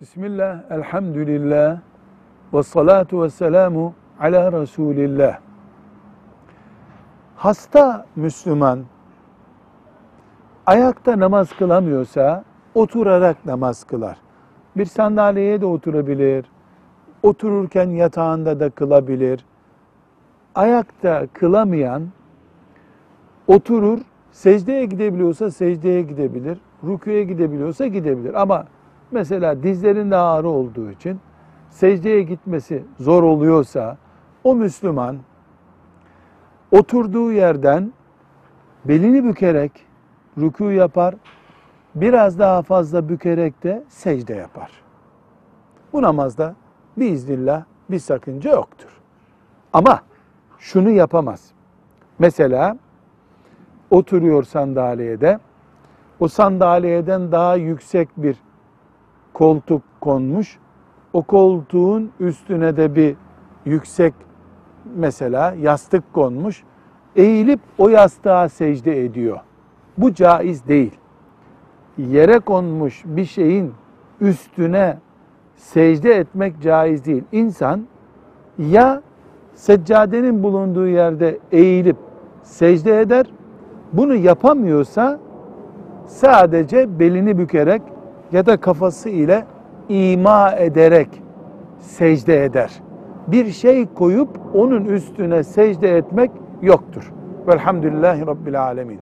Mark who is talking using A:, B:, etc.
A: Bismillah, elhamdülillah, ve salatu ve selamu ala Resulillah. Hasta Müslüman ayakta namaz kılamıyorsa oturarak namaz kılar. Bir sandalyeye de oturabilir, otururken yatağında da kılabilir. Ayakta kılamayan oturur, secdeye gidebiliyorsa secdeye gidebilir, rüküye gidebiliyorsa gidebilir. Ama mesela dizlerinde ağrı olduğu için secdeye gitmesi zor oluyorsa o Müslüman oturduğu yerden belini bükerek rükû yapar, biraz daha fazla bükerek de secde yapar. Bu namazda biiznillah bir sakınca yoktur. Ama şunu yapamaz. Mesela oturuyor sandalyede, o sandalyeden daha yüksek bir koltuk konmuş. O koltuğun üstüne de bir yüksek mesela yastık konmuş. Eğilip o yastığa secde ediyor. Bu caiz değil. Yere konmuş bir şeyin üstüne secde etmek caiz değil. İnsan ya seccadenin bulunduğu yerde eğilip secde eder. Bunu yapamıyorsa sadece belini bükerek ya da kafası ile ima ederek secde eder. Bir şey koyup onun üstüne secde etmek yoktur. Velhamdülillahi Rabbil Alemin.